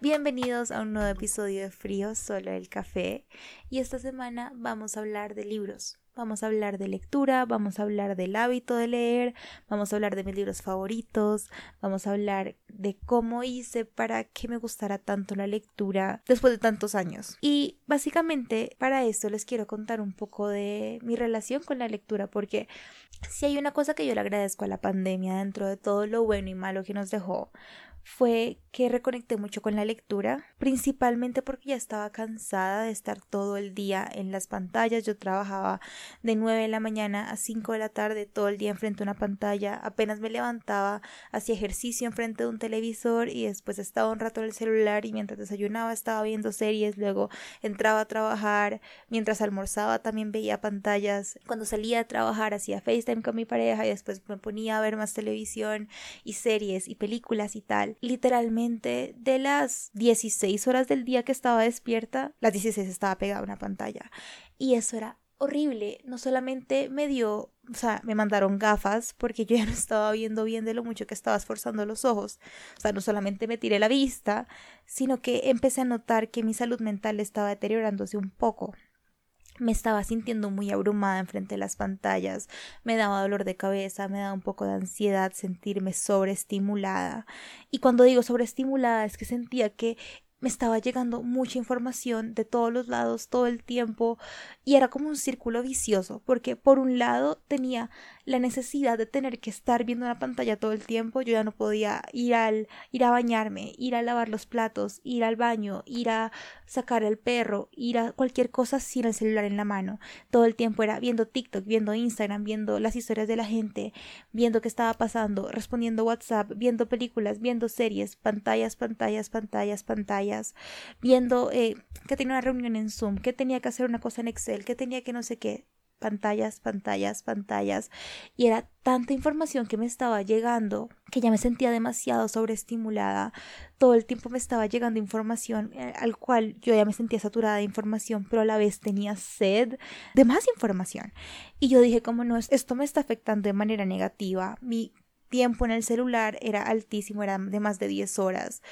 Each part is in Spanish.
Bienvenidos a un nuevo episodio de Frío, solo el café. Y esta semana vamos a hablar de libros. Vamos a hablar de lectura, vamos a hablar del hábito de leer, vamos a hablar de mis libros favoritos, vamos a hablar de cómo hice para que me gustara tanto la lectura después de tantos años. Y básicamente para esto les quiero contar un poco de mi relación con la lectura porque si hay una cosa que yo le agradezco a la pandemia dentro de todo lo bueno y malo que nos dejó fue que reconecté mucho con la lectura, principalmente porque ya estaba cansada de estar todo el día en las pantallas. Yo trabajaba de 9 de la mañana a 5 de la tarde todo el día enfrente de una pantalla. Apenas me levantaba, hacía ejercicio enfrente de un televisor y después estaba un rato en el celular y mientras desayunaba estaba viendo series, luego entraba a trabajar, mientras almorzaba también veía pantallas. Cuando salía a trabajar hacía FaceTime con mi pareja y después me ponía a ver más televisión y series y películas y tal literalmente de las 16 horas del día que estaba despierta, las 16 estaba pegada a una pantalla. Y eso era horrible. No solamente me dio, o sea, me mandaron gafas porque yo ya no estaba viendo bien de lo mucho que estaba esforzando los ojos. O sea, no solamente me tiré la vista, sino que empecé a notar que mi salud mental estaba deteriorándose un poco me estaba sintiendo muy abrumada enfrente de las pantallas, me daba dolor de cabeza, me daba un poco de ansiedad sentirme sobreestimulada. Y cuando digo sobreestimulada es que sentía que me estaba llegando mucha información de todos los lados todo el tiempo y era como un círculo vicioso porque por un lado tenía la necesidad de tener que estar viendo una pantalla todo el tiempo, yo ya no podía ir al ir a bañarme, ir a lavar los platos, ir al baño, ir a sacar al perro, ir a cualquier cosa sin el celular en la mano. Todo el tiempo era viendo TikTok, viendo Instagram, viendo las historias de la gente, viendo qué estaba pasando, respondiendo WhatsApp, viendo películas, viendo series, pantallas, pantallas, pantallas, pantallas, viendo eh, que tenía una reunión en Zoom, que tenía que hacer una cosa en Excel, que tenía que no sé qué, pantallas, pantallas, pantallas, y era tanta información que me estaba llegando que ya me sentía demasiado sobreestimulada. Todo el tiempo me estaba llegando información eh, al cual yo ya me sentía saturada de información, pero a la vez tenía sed de más información. Y yo dije, como no, esto me está afectando de manera negativa. Mi tiempo en el celular era altísimo, era de más de 10 horas.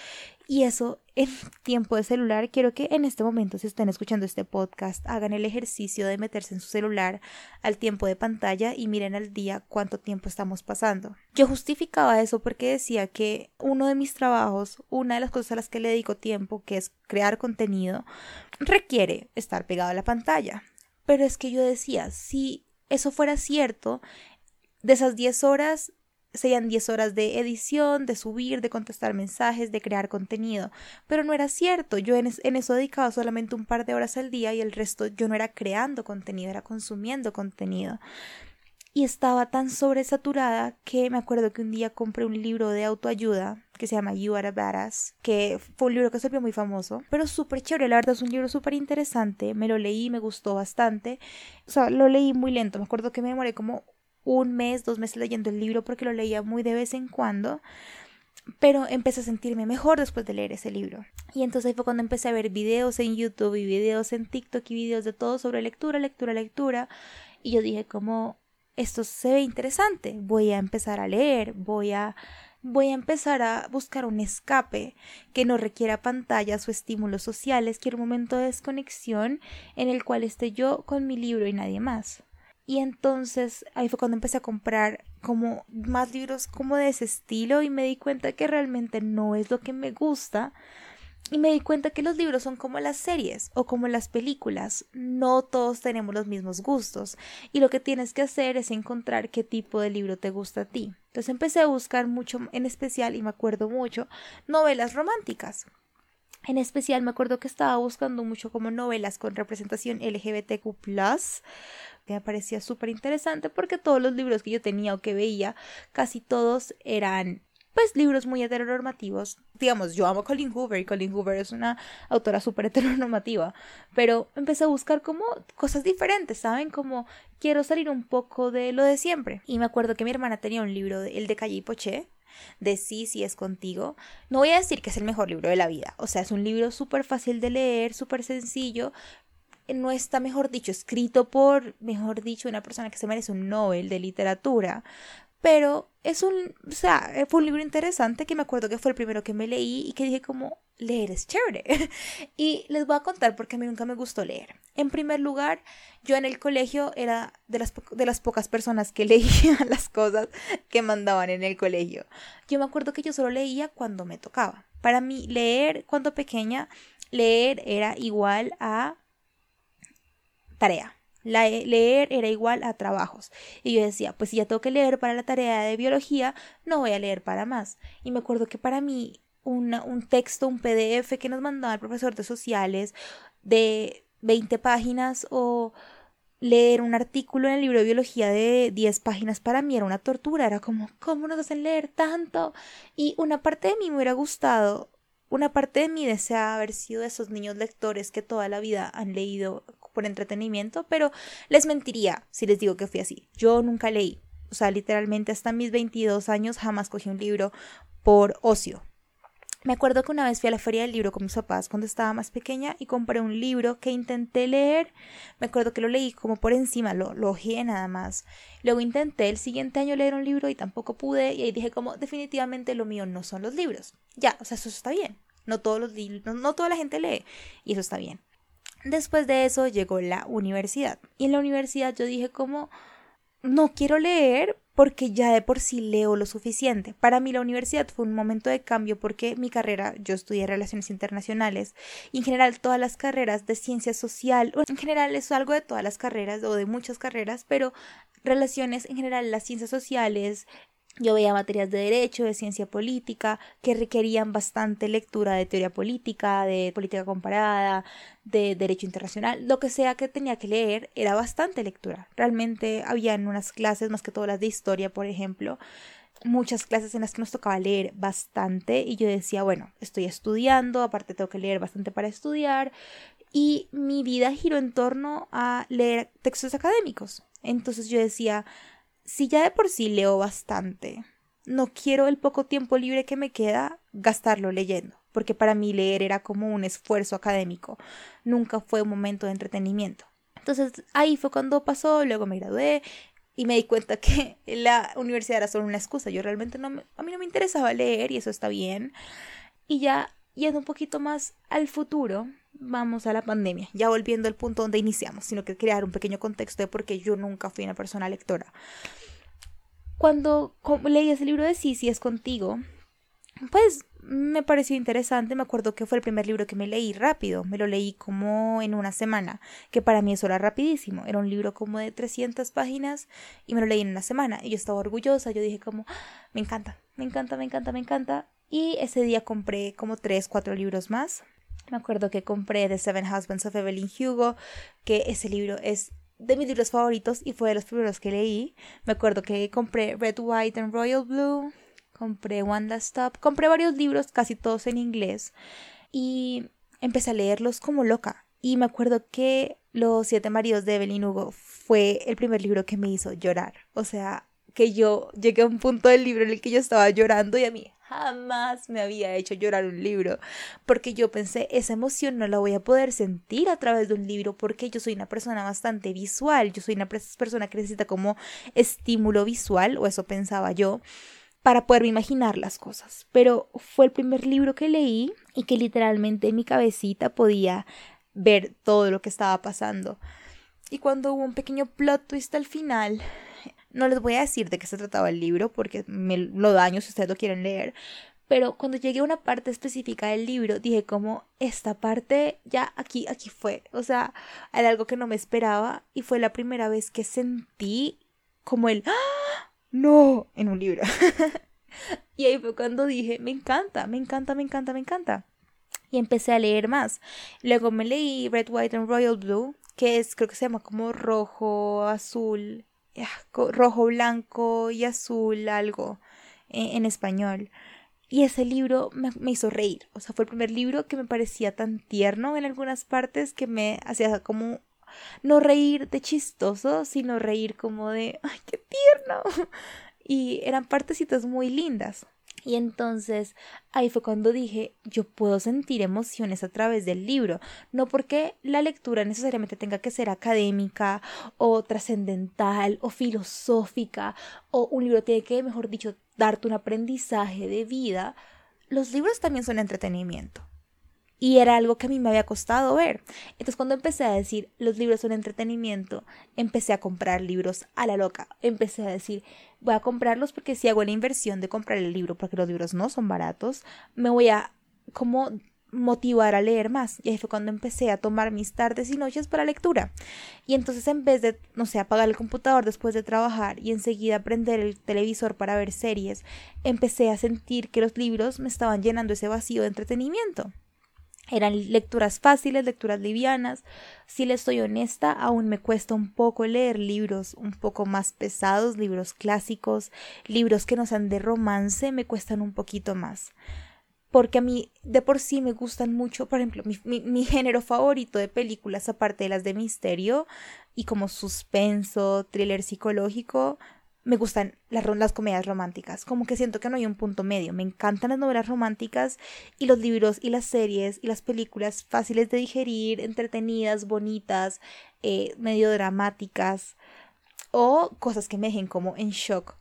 Y eso en tiempo de celular, quiero que en este momento, si están escuchando este podcast, hagan el ejercicio de meterse en su celular al tiempo de pantalla y miren al día cuánto tiempo estamos pasando. Yo justificaba eso porque decía que uno de mis trabajos, una de las cosas a las que le dedico tiempo, que es crear contenido, requiere estar pegado a la pantalla. Pero es que yo decía, si eso fuera cierto, de esas 10 horas, serían 10 horas de edición, de subir, de contestar mensajes, de crear contenido. Pero no era cierto, yo en, eso dedicaba solamente un par de horas al día y el resto yo no era creando contenido, era consumiendo contenido. Y estaba tan sobresaturada que me acuerdo que un día compré un libro de autoayuda que se llama You Are a Badass, que fue un libro que se volvió muy famoso, pero súper chévere, la verdad es un libro súper interesante, me lo leí, me gustó bastante, o sea, lo leí muy lento, me acuerdo que me demoré como un mes, dos meses leyendo el libro porque lo leía muy de vez en cuando, pero empecé a sentirme mejor después de leer ese libro. Y entonces fue cuando empecé a ver videos en YouTube y videos en TikTok y videos de todo sobre lectura, lectura, lectura. Y yo dije como, esto se ve interesante, voy a empezar a leer, voy a voy a empezar a buscar un escape que no requiera pantallas o estímulos sociales, quiero un momento de desconexión en el cual esté yo con mi libro y nadie más. Y entonces ahí fue cuando empecé a comprar como más libros como de ese estilo y me di cuenta que realmente no es lo que me gusta. Y me di cuenta que los libros son como las series o como las películas. No todos tenemos los mismos gustos. Y lo que tienes que hacer es encontrar qué tipo de libro te gusta a ti. Entonces empecé a buscar mucho, en especial, y me acuerdo mucho, novelas románticas. En especial me acuerdo que estaba buscando mucho como novelas con representación LGBTQ me parecía súper interesante porque todos los libros que yo tenía o que veía, casi todos eran pues libros muy heteronormativos. Digamos, yo amo Colin Hoover y Colin Hoover es una autora súper heteronormativa, pero empecé a buscar como cosas diferentes, ¿saben? Como quiero salir un poco de lo de siempre. Y me acuerdo que mi hermana tenía un libro, el de Calle y Poché, de Sí, sí es contigo. No voy a decir que es el mejor libro de la vida, o sea, es un libro súper fácil de leer, súper sencillo, no está, mejor dicho, escrito por, mejor dicho, una persona que se merece un Nobel de literatura, pero es un, o sea, fue un libro interesante que me acuerdo que fue el primero que me leí y que dije como, leer es chévere. y les voy a contar porque a mí nunca me gustó leer. En primer lugar, yo en el colegio era de las, de las pocas personas que leía las cosas que mandaban en el colegio. Yo me acuerdo que yo solo leía cuando me tocaba. Para mí, leer cuando pequeña, leer era igual a tarea. leer era igual a trabajos. Y yo decía, pues si ya tengo que leer para la tarea de biología, no voy a leer para más. Y me acuerdo que para mí un texto, un PDF que nos mandaba el profesor de sociales de 20 páginas o leer un artículo en el libro de biología de 10 páginas para mí era una tortura, era como, ¿cómo nos hacen leer tanto? Y una parte de mí me hubiera gustado, una parte de mí desea haber sido de esos niños lectores que toda la vida han leído por entretenimiento, pero les mentiría si les digo que fui así. Yo nunca leí, o sea, literalmente hasta mis 22 años jamás cogí un libro por ocio, me acuerdo que una vez fui a la feria del libro con mis papás cuando estaba más pequeña y compré un libro que intenté leer. Me acuerdo que lo leí como por encima, lo, lo nada más. Luego intenté el siguiente año leer un libro y tampoco pude y ahí dije como definitivamente lo mío no son los libros. Ya, o sea, eso está bien. No todos los no, no toda la gente lee y eso está bien. Después de eso llegó la universidad y en la universidad yo dije como no quiero leer porque ya de por sí leo lo suficiente. Para mí la universidad fue un momento de cambio porque mi carrera, yo estudié relaciones internacionales y en general todas las carreras de ciencia social, en general es algo de todas las carreras o de muchas carreras, pero relaciones en general, las ciencias sociales, yo veía materias de derecho, de ciencia política, que requerían bastante lectura de teoría política, de política comparada, de derecho internacional, lo que sea que tenía que leer, era bastante lectura. Realmente había en unas clases, más que todas las de historia, por ejemplo, muchas clases en las que nos tocaba leer bastante y yo decía, bueno, estoy estudiando, aparte tengo que leer bastante para estudiar y mi vida giró en torno a leer textos académicos. Entonces yo decía, si ya de por sí leo bastante, no quiero el poco tiempo libre que me queda gastarlo leyendo, porque para mí leer era como un esfuerzo académico, nunca fue un momento de entretenimiento. Entonces ahí fue cuando pasó, luego me gradué y me di cuenta que la universidad era solo una excusa, yo realmente no, a mí no me interesaba leer y eso está bien. Y ya yendo un poquito más al futuro, vamos a la pandemia, ya volviendo al punto donde iniciamos, sino que crear un pequeño contexto de por qué yo nunca fui una persona lectora. Cuando leí ese libro de sí es contigo, pues me pareció interesante, me acuerdo que fue el primer libro que me leí rápido, me lo leí como en una semana, que para mí eso era rapidísimo, era un libro como de 300 páginas y me lo leí en una semana y yo estaba orgullosa, yo dije como, ah, me encanta, me encanta, me encanta, me encanta y ese día compré como 3, 4 libros más me acuerdo que compré The Seven Husbands of Evelyn Hugo, que ese libro es de mis libros favoritos y fue de los primeros que leí. Me acuerdo que compré Red, White and Royal Blue, compré One Last Stop, compré varios libros, casi todos en inglés, y empecé a leerlos como loca. Y me acuerdo que Los siete maridos de Evelyn Hugo fue el primer libro que me hizo llorar. O sea, que yo llegué a un punto del libro en el que yo estaba llorando y a mí jamás me había hecho llorar un libro, porque yo pensé, esa emoción no la voy a poder sentir a través de un libro, porque yo soy una persona bastante visual, yo soy una persona que necesita como estímulo visual, o eso pensaba yo, para poder imaginar las cosas. Pero fue el primer libro que leí y que literalmente en mi cabecita podía ver todo lo que estaba pasando. Y cuando hubo un pequeño plot twist al final, no les voy a decir de qué se trataba el libro porque me lo daño si ustedes lo quieren leer. Pero cuando llegué a una parte específica del libro, dije como esta parte ya aquí, aquí fue. O sea, era algo que no me esperaba y fue la primera vez que sentí como el ¡Ah! no en un libro. y ahí fue cuando dije, me encanta, me encanta, me encanta, me encanta. Y empecé a leer más. Luego me leí Red, White and Royal Blue, que es, creo que se llama como rojo, azul rojo, blanco y azul, algo eh, en español. Y ese libro me, me, hizo reír. O sea, fue el primer libro que me parecía tan tierno en algunas partes que me hacía como no reír de chistoso, sino reír como de ¡ay, qué tierno! Y eran partecitas muy lindas. Y entonces ahí fue cuando dije, yo puedo sentir emociones a través del libro, no porque la lectura necesariamente tenga que ser académica o trascendental o filosófica o un libro tiene que, mejor dicho, darte un aprendizaje de vida. Los libros también son entretenimiento. Y era algo que a mí me había costado ver. Entonces cuando empecé a decir los libros son entretenimiento, empecé a comprar libros a la loca. Empecé a decir, voy a comprarlos porque si hago la inversión de comprar el libro, porque los libros no son baratos, me voy a como motivar a leer más. Y ahí fue cuando empecé a tomar mis tardes y noches para lectura. Y entonces en vez de, no sé, apagar el computador después de trabajar y enseguida prender el televisor para ver series, empecé a sentir que los libros me estaban llenando ese vacío de entretenimiento. Eran lecturas fáciles, lecturas livianas. Si les soy honesta, aún me cuesta un poco leer libros un poco más pesados, libros clásicos, libros que no sean de romance, me cuestan un poquito más. Porque a mí de por sí me gustan mucho, por ejemplo, mi, mi, mi género favorito de películas, aparte de las de misterio y como suspenso, thriller psicológico, me gustan las, comedias románticas, como que siento que no hay un punto medio. Me encantan las novelas románticas y los libros y las series y las películas fáciles de digerir, entretenidas, bonitas, eh, medio dramáticas o cosas que me dejen como en shock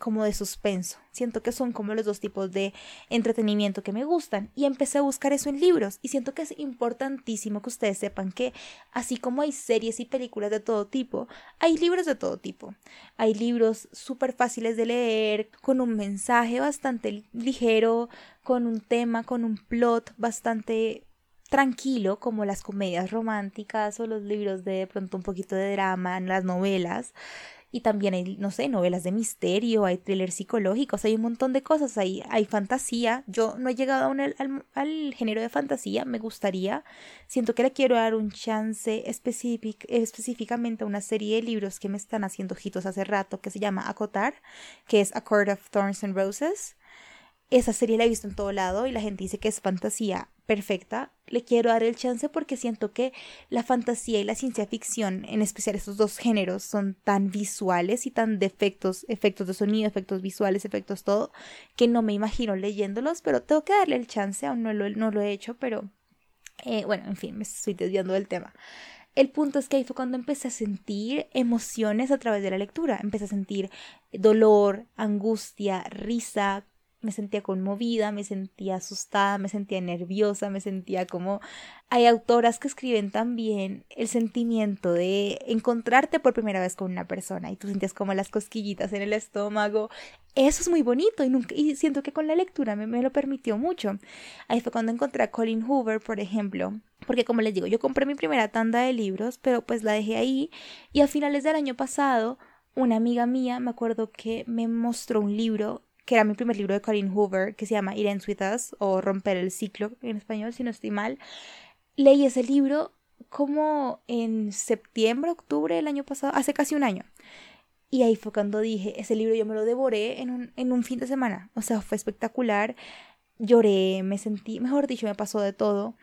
como de suspenso. Siento que son como los dos tipos de entretenimiento que me gustan y empecé a buscar eso en libros y siento que es importantísimo que ustedes sepan que así como hay series y películas de todo tipo, hay libros de todo tipo. Hay libros súper fáciles de leer, con un mensaje bastante ligero, con un tema, con un plot bastante tranquilo como las comedias románticas o los libros de, de pronto un poquito de drama, las novelas y también hay, no sé, novelas de misterio, hay thrillers psicológicos, hay un montón de cosas, hay, hay fantasía. Yo no he llegado aún al, género de fantasía, me gustaría. Siento que le quiero dar un chance específic, específicamente a una serie de libros que me están haciendo ojitos hace rato, que se llama Acotar, que es A Court of Thorns and Roses. Esa serie la he visto en todo lado y la gente dice que es fantasía perfecta. Le quiero dar el chance porque siento que la fantasía y la ciencia ficción, en especial estos dos géneros, son tan visuales y tan de efectos, efectos de sonido, efectos visuales, efectos todo, que no me imagino leyéndolos, pero tengo que darle el chance, aún no lo, no lo he hecho, pero eh, bueno, en fin, me estoy desviando del tema. El punto es que ahí fue cuando empecé a sentir emociones a través de la lectura. Empecé a sentir dolor, angustia, risa, me sentía conmovida, me sentía asustada, me sentía nerviosa, me sentía como... Hay autoras que escriben también el sentimiento de encontrarte por primera vez con una persona y tú sentías como las cosquillitas en el estómago. Eso es muy bonito y, nunca, y siento que con la lectura me, me lo permitió mucho. Ahí fue cuando encontré a Colin Hoover, por ejemplo, porque como les digo, yo compré mi primera tanda de libros, pero pues la dejé ahí y a finales del año pasado una amiga mía me acuerdo que me mostró un libro que era mi primer libro de Colin Hoover, que se llama It Ends With o Romper el Ciclo en español, si no estoy mal. Leí ese libro como en septiembre, octubre del año pasado, hace casi un año. Y ahí fue cuando dije, ese libro yo me lo devoré en un, en un fin de semana. O sea, fue espectacular. Lloré, me sentí, mejor dicho, me pasó de todo.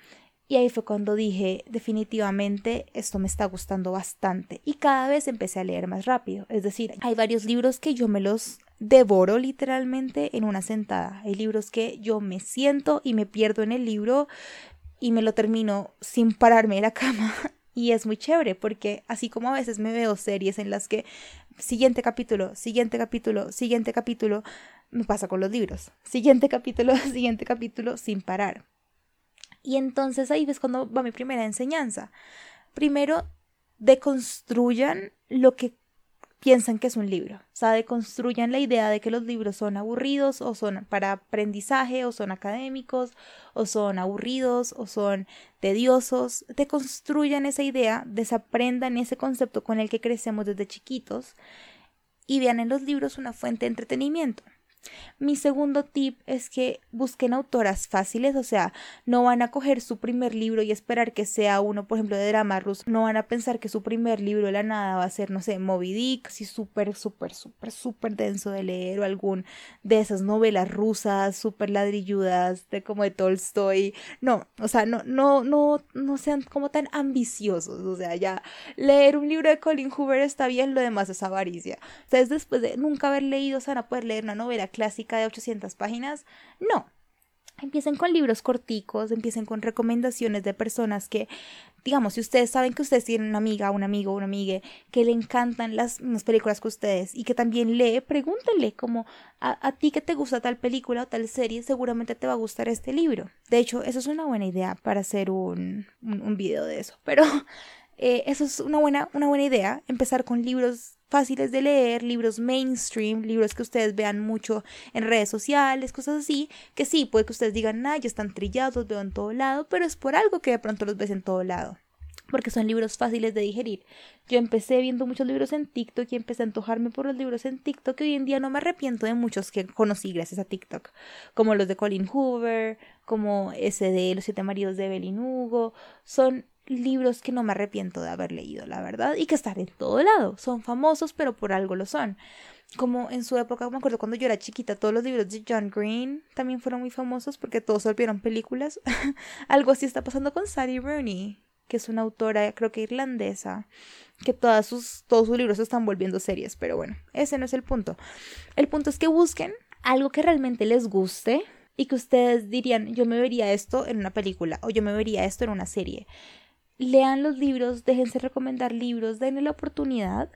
Y ahí fue cuando dije, definitivamente, esto me está gustando bastante. Y cada vez empecé a leer más rápido. Es decir, hay varios libros que yo me los devoro literalmente en una sentada. Hay libros que yo me siento y me pierdo en el libro y me lo termino sin pararme de la cama. Y es muy chévere porque así como a veces me veo series en las que siguiente capítulo, siguiente capítulo, siguiente capítulo, me pasa con los libros. Siguiente capítulo, siguiente capítulo sin parar. Y entonces ahí ves cuando va mi primera enseñanza. Primero, deconstruyan lo que piensan que es un libro. O sea, deconstruyan la idea de que los libros son aburridos o son para aprendizaje o son académicos o son aburridos o son tediosos. Deconstruyan esa idea, desaprendan ese concepto con el que crecemos desde chiquitos y vean en los libros una fuente de entretenimiento. Mi segundo tip es que busquen autoras fáciles, o sea, no van a coger su primer libro y esperar que sea uno, por ejemplo, de drama ruso, no van a pensar que su primer libro de la nada va a ser, no sé, Moby Dick, así súper, súper, súper, súper denso de leer o algún de esas novelas rusas súper ladrilludas de como de Tolstoy. No, o sea, no, no, no, no sean como tan ambiciosos, o sea, ya leer un libro de Colin Hoover está bien, lo demás es avaricia. Ustedes después de nunca haber leído, se van a poder leer una novela clásica de 800 páginas. No, Empiecen con libros corticos, empiecen con recomendaciones de personas que, digamos, si ustedes saben que ustedes tienen una amiga, un amigo, una amiga que le encantan las mismas películas que ustedes y que también lee, pregúntenle como a, a, ti que te gusta tal película o tal serie, seguramente te va a gustar este libro. De hecho, eso es una buena idea para hacer un, un, un video de eso. Pero eh, eso es una buena, una buena idea, empezar con libros fáciles de leer, libros mainstream, libros que ustedes vean mucho en redes sociales, cosas así, que sí, puede que ustedes digan, ah, ya están trillados, los veo en todo lado, pero es por algo que de pronto los ves en todo lado. Porque son libros fáciles de digerir. Yo empecé viendo muchos libros en TikTok y empecé a antojarme por los libros en TikTok que hoy en día no me arrepiento de muchos que conocí gracias a TikTok. Como los de Colin Hoover, como ese de Los siete maridos de Evelyn Hugo. Son libros que no me arrepiento de haber leído, la verdad, y que están en todo lado. Son famosos, pero por algo lo son. Como en su época, me acuerdo cuando yo era chiquita, todos los libros de John Green también fueron muy famosos porque todos volvieron películas. algo así está pasando con Sally Rooney, que es una autora, creo que irlandesa, que todas sus, todos sus libros están volviendo series, pero bueno, ese no es el punto. El punto es que busquen algo que realmente les guste y que ustedes dirían, yo me vería esto en una película o yo me vería esto en una serie lean los libros, déjense recomendar libros, denle la oportunidad.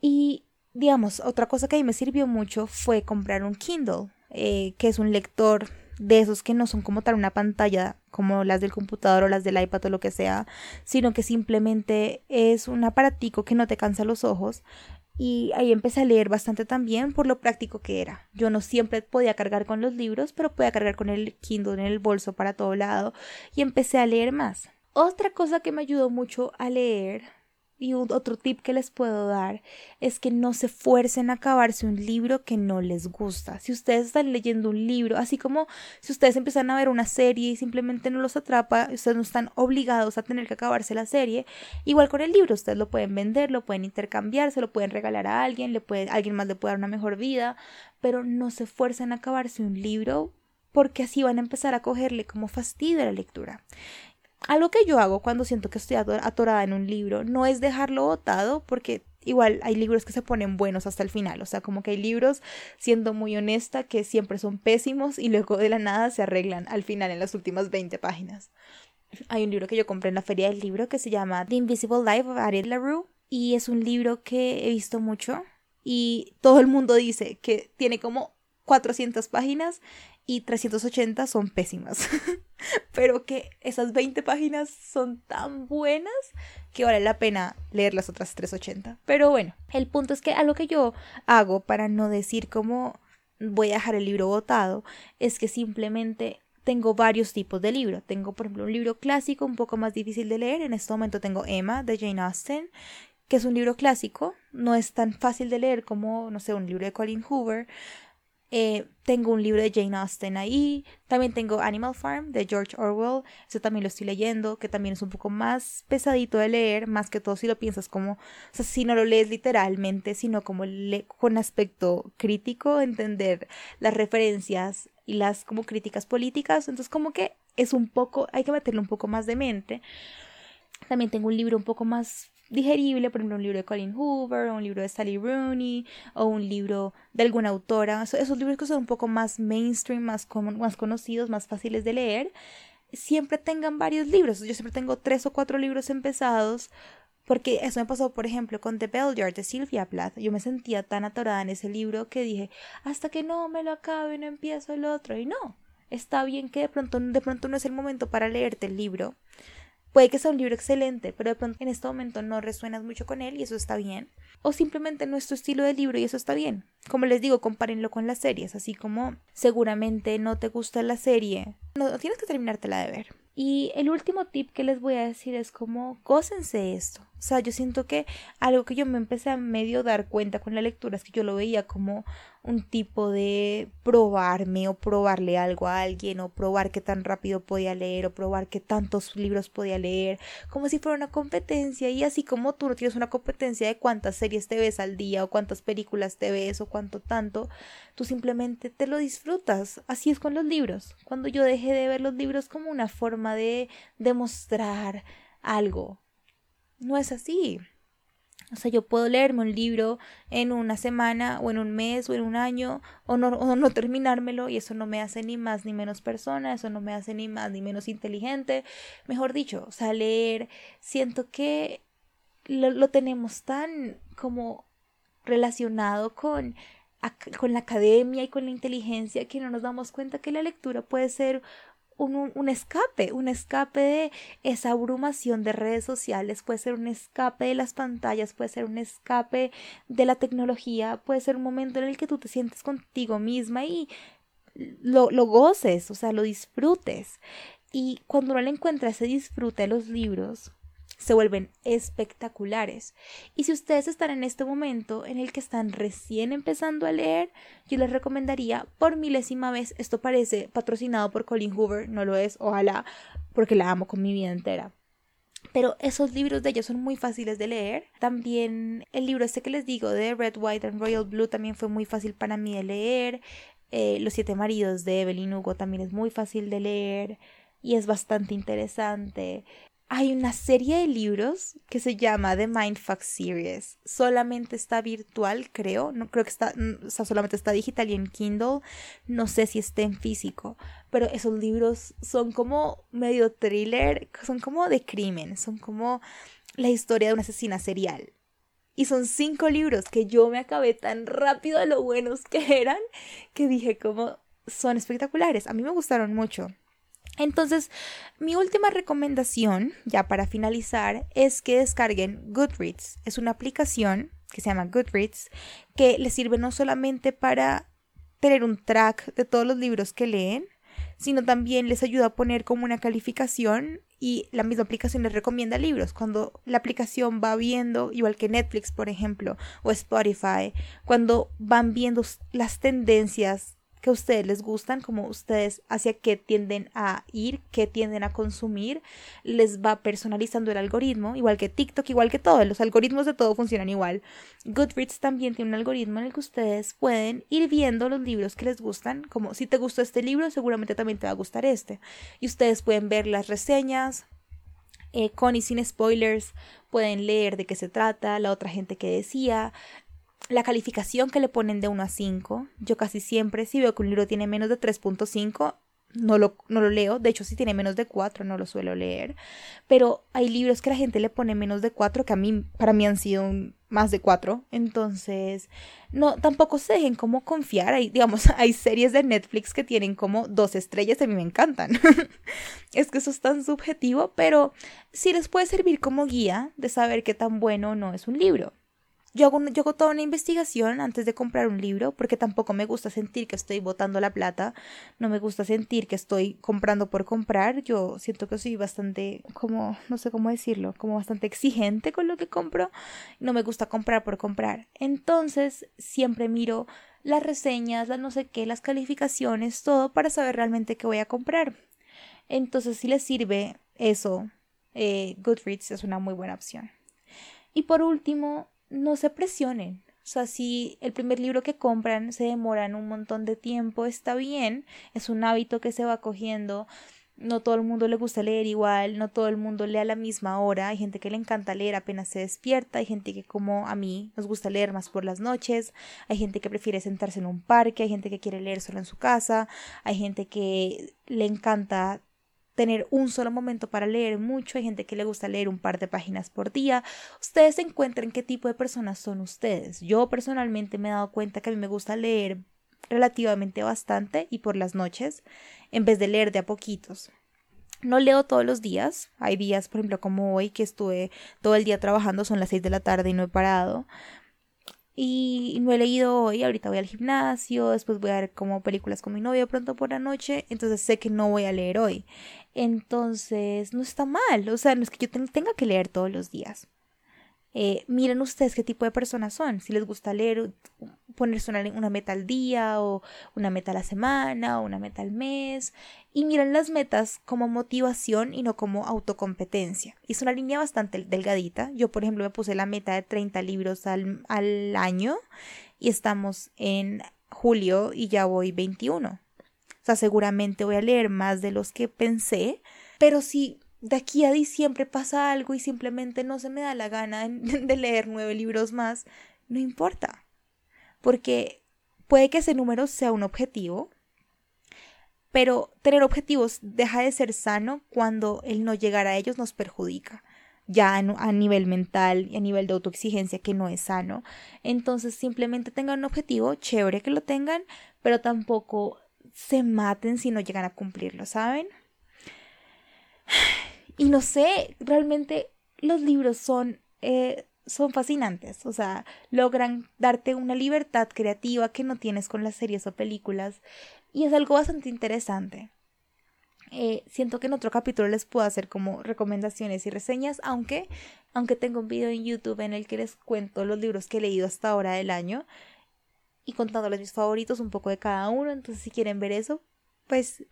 Y, digamos, otra cosa que a mí me sirvió mucho fue comprar un Kindle, eh, que es un lector de esos que no son como tal una pantalla como las del computador o las del iPad o lo que sea, sino que simplemente es un aparatico que no te cansa los ojos. Y ahí empecé a leer bastante también por lo práctico que era. Yo no siempre podía cargar con los libros, pero podía cargar con el Kindle en el bolso para todo lado y empecé a leer más. Otra cosa que me ayudó mucho a leer y otro tip que les puedo dar es que no se fuercen a acabarse un libro que no les gusta. Si ustedes están leyendo un libro, así como si ustedes empiezan a ver una serie y simplemente no los atrapa, ustedes no están obligados a tener que acabarse la serie, igual con el libro, ustedes lo pueden vender, lo pueden intercambiar, se lo pueden regalar a alguien, le puede, alguien más le puede dar una mejor vida, pero no se fuercen a acabarse un libro porque así van a empezar a cogerle como fastidio a la lectura. Algo que yo hago cuando siento que estoy atorada en un libro no es dejarlo botado porque igual hay libros que se ponen buenos hasta el final, o sea, como que hay libros, siendo muy honesta, que siempre son pésimos y luego de la nada se arreglan al final en las últimas 20 páginas. Hay un libro que yo compré en la feria del libro que se llama The Invisible Life of Ariel LaRue y es un libro que he visto mucho y todo el mundo dice que tiene como 400 páginas y 380 son pésimas. Pero que esas 20 páginas son tan buenas que vale la pena leer las otras 380. Pero bueno, el punto es que algo que yo hago para no decir cómo voy a dejar el libro botado es que simplemente tengo varios tipos de libros. Tengo, por ejemplo, un libro clásico un poco más difícil de leer. En este momento tengo Emma de Jane Austen, que es un libro clásico. No es tan fácil de leer como, no sé, un libro de Colin Hoover. Eh, tengo un libro de Jane Austen ahí. También tengo Animal Farm de George Orwell. Eso también lo estoy leyendo, que también es un poco más pesadito de leer, más que todo si lo piensas como, o sea, si no lo lees literalmente, sino como con aspecto crítico, entender las referencias y las como críticas políticas. Entonces como que es un poco, hay que meterle un poco más de mente. También tengo un libro un poco más digerible, por ejemplo, un libro de Colin Hoover, o un libro de Sally Rooney, o un libro de alguna autora, esos libros que son un poco más mainstream, más, más conocidos, más fáciles de leer, siempre tengan varios libros. Yo siempre tengo tres o cuatro libros empezados, porque eso me pasó, por ejemplo, con The Bell Jar de Sylvia Plath. Yo me sentía tan atorada en ese libro que dije, hasta que no me lo acabe, no empiezo el otro. Y no, está bien que de pronto, de pronto no es el momento para leerte el libro Puede que sea un libro excelente, pero de pronto en este momento no resuenas mucho con él y eso está bien. O simplemente no es tu estilo de libro y eso está bien. Como les digo, compárenlo con las series, así como seguramente no te gusta la serie, no tienes que terminártela de ver. Y el último tip que les voy a decir es como gócense esto. O sea, yo siento que algo que yo me empecé a medio dar cuenta con la lectura es que yo lo veía como un tipo de probarme o probarle algo a alguien o probar qué tan rápido podía leer o probar qué tantos libros podía leer, como si fuera una competencia y así como tú no tienes una competencia de cuántas series te ves al día o cuántas películas te ves o cuánto tanto, tú simplemente te lo disfrutas. Así es con los libros. Cuando yo dejé de ver los libros como una forma de demostrar algo, no es así O sea, yo puedo leerme un libro en una semana o en un mes o en un año o no, o no terminármelo y eso no me hace ni más ni menos persona, eso no me hace ni más ni menos inteligente. Mejor dicho, o sea, leer, siento que lo, lo tenemos tan como relacionado con, con la academia y con la inteligencia que no nos damos cuenta que la lectura puede ser un, escape, un escape de esa abrumación de redes sociales, puede ser un escape de las pantallas, puede ser un escape de la tecnología, puede ser un momento en el que tú te sientes contigo misma y lo, lo goces, o sea, lo disfrutes. Y cuando uno le encuentra ese disfrute de los libros, se vuelven espectaculares. Y si ustedes están en este momento en el que están recién empezando a leer, yo les recomendaría por milésima vez, esto parece patrocinado por Colin Hoover, no lo es, ojalá, porque la amo con mi vida entera. Pero esos libros de ellos son muy fáciles de leer. También el libro este que les digo de Red, White and Royal Blue también fue muy fácil para mí de leer. Eh, Los siete maridos de Evelyn Hugo también es muy fácil de leer y es bastante interesante hay una serie de libros que se llama The Mindfuck Series. Solamente está virtual, creo. No creo que está, mm, o solamente está digital y en Kindle. No sé si está en físico. Pero esos libros son como medio thriller, son como de crimen, son como la historia de una asesina serial. Y son cinco libros que yo me acabé tan rápido de lo buenos que eran que dije como son espectaculares. A mí me gustaron mucho. Entonces, mi última recomendación, ya para finalizar, es que descarguen Goodreads. Es una aplicación que se llama Goodreads que les sirve no solamente para tener un track de todos los libros que leen, sino también les ayuda a poner como una calificación y la misma aplicación les recomienda libros. Cuando la aplicación va viendo, igual que Netflix, por ejemplo, o Spotify, cuando van viendo las tendencias que a ustedes les gustan, como ustedes hacia qué tienden a ir, qué tienden a consumir, les va personalizando el algoritmo, igual que TikTok, igual que todo, los algoritmos de todo funcionan igual. Goodreads también tiene un algoritmo en el que ustedes pueden ir viendo los libros que les gustan, como si te gustó este libro, seguramente también te va a gustar este. Y ustedes pueden ver las reseñas, eh, con y sin spoilers, pueden leer de qué se trata, la otra gente que decía, la calificación que le ponen de 1 a 5, yo casi siempre, si veo que un libro tiene menos de 3.5, no lo, no lo leo. De hecho, si tiene menos de 4, no lo suelo leer. Pero hay libros que la gente le pone menos de 4, que a mí, para mí han sido más de 4. Entonces, no, tampoco se dejen como confiar. Hay, digamos, hay series de Netflix que tienen como dos estrellas, a mí me encantan. es que eso es tan subjetivo, pero sí les puede servir como guía de saber qué tan bueno o no es un libro. Yo hago, yo hago toda una investigación antes de comprar un libro porque tampoco me gusta sentir que estoy botando la plata, no me gusta sentir que estoy comprando por comprar, yo siento que soy bastante como, no sé cómo decirlo, como bastante exigente con lo que compro, no me gusta comprar por comprar. Entonces siempre miro las reseñas, las no sé qué, las calificaciones, todo para saber realmente qué voy a comprar. Entonces si les sirve eso, eh, Goodreads es una muy buena opción. Y por último, no se presionen. O sea, si el primer libro que compran se demoran un montón de tiempo, está bien, es un hábito que se va cogiendo. No todo el mundo le gusta leer igual, no todo el mundo lee a la misma hora. Hay gente que le encanta leer apenas se despierta, hay gente que como a mí nos gusta leer más por las noches, hay gente que prefiere sentarse en un parque, hay gente que quiere leer solo en su casa, hay gente que le encanta tener un solo momento para leer mucho, hay gente que le gusta leer un par de páginas por día. Ustedes encuentren qué tipo de personas son ustedes. Yo personalmente me he dado cuenta que a mí me gusta leer relativamente bastante y por las noches en vez de leer de a poquitos. No leo todos los días. Hay días, por ejemplo, como hoy, que estuve todo el día trabajando, son las seis de la tarde y no he parado y no he leído hoy, ahorita voy al gimnasio, después voy a ver como películas con mi novio pronto por la noche, entonces sé que no voy a leer hoy. Entonces, no está mal, o sea, no es que yo tenga que leer todos los días. Eh, miren ustedes qué tipo de personas son, si les gusta leer, ponerse una, meta al día o una meta a la semana o una meta al mes y miren las metas como motivación y no como autocompetencia. Es una línea bastante delgadita. Yo, por ejemplo, me puse la meta de 30 libros al, al año y estamos en julio y ya voy 21. O sea, seguramente voy a leer más de los que pensé, pero si de aquí a diciembre pasa algo y simplemente no se me da la gana de leer nueve libros más, no importa. Porque puede que ese número sea un objetivo, pero tener objetivos deja de ser sano cuando el no llegar a ellos nos perjudica ya a nivel mental y a nivel de autoexigencia que no es sano. Entonces simplemente tengan un objetivo, chévere que lo tengan, pero tampoco se maten si no llegan a cumplirlo, ¿saben? Y no sé, realmente los libros son, eh, son fascinantes, o sea, logran darte una libertad creativa que no tienes con las series o películas y es algo bastante interesante. Eh, siento que en otro capítulo les puedo hacer como recomendaciones y reseñas, aunque, aunque tengo un video en YouTube en el que les cuento los libros que he leído hasta ahora del año y contándoles mis favoritos, un poco de cada uno, entonces si quieren ver eso, pues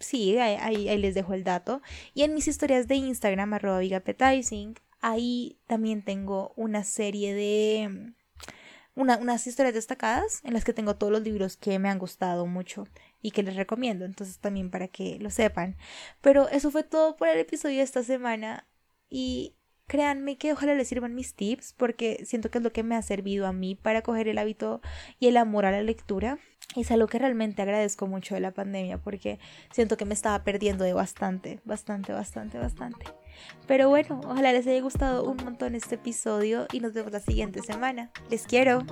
sí, ahí, ahí, les dejo el dato. Y en mis historias de Instagram, arroba vigapetising, ahí también tengo una serie de... Una, unas historias destacadas en las que tengo todos los libros que me han gustado mucho y que les recomiendo, entonces también para que lo sepan. Pero eso fue todo por el episodio de esta semana y créanme que ojalá les sirvan mis tips porque siento que es lo que me ha servido a mí para coger el hábito y el amor a la lectura es algo que realmente agradezco mucho de la pandemia porque siento que me estaba perdiendo de bastante, bastante, bastante, bastante. Pero bueno, ojalá les haya gustado un montón este episodio y nos vemos la siguiente semana. Les quiero.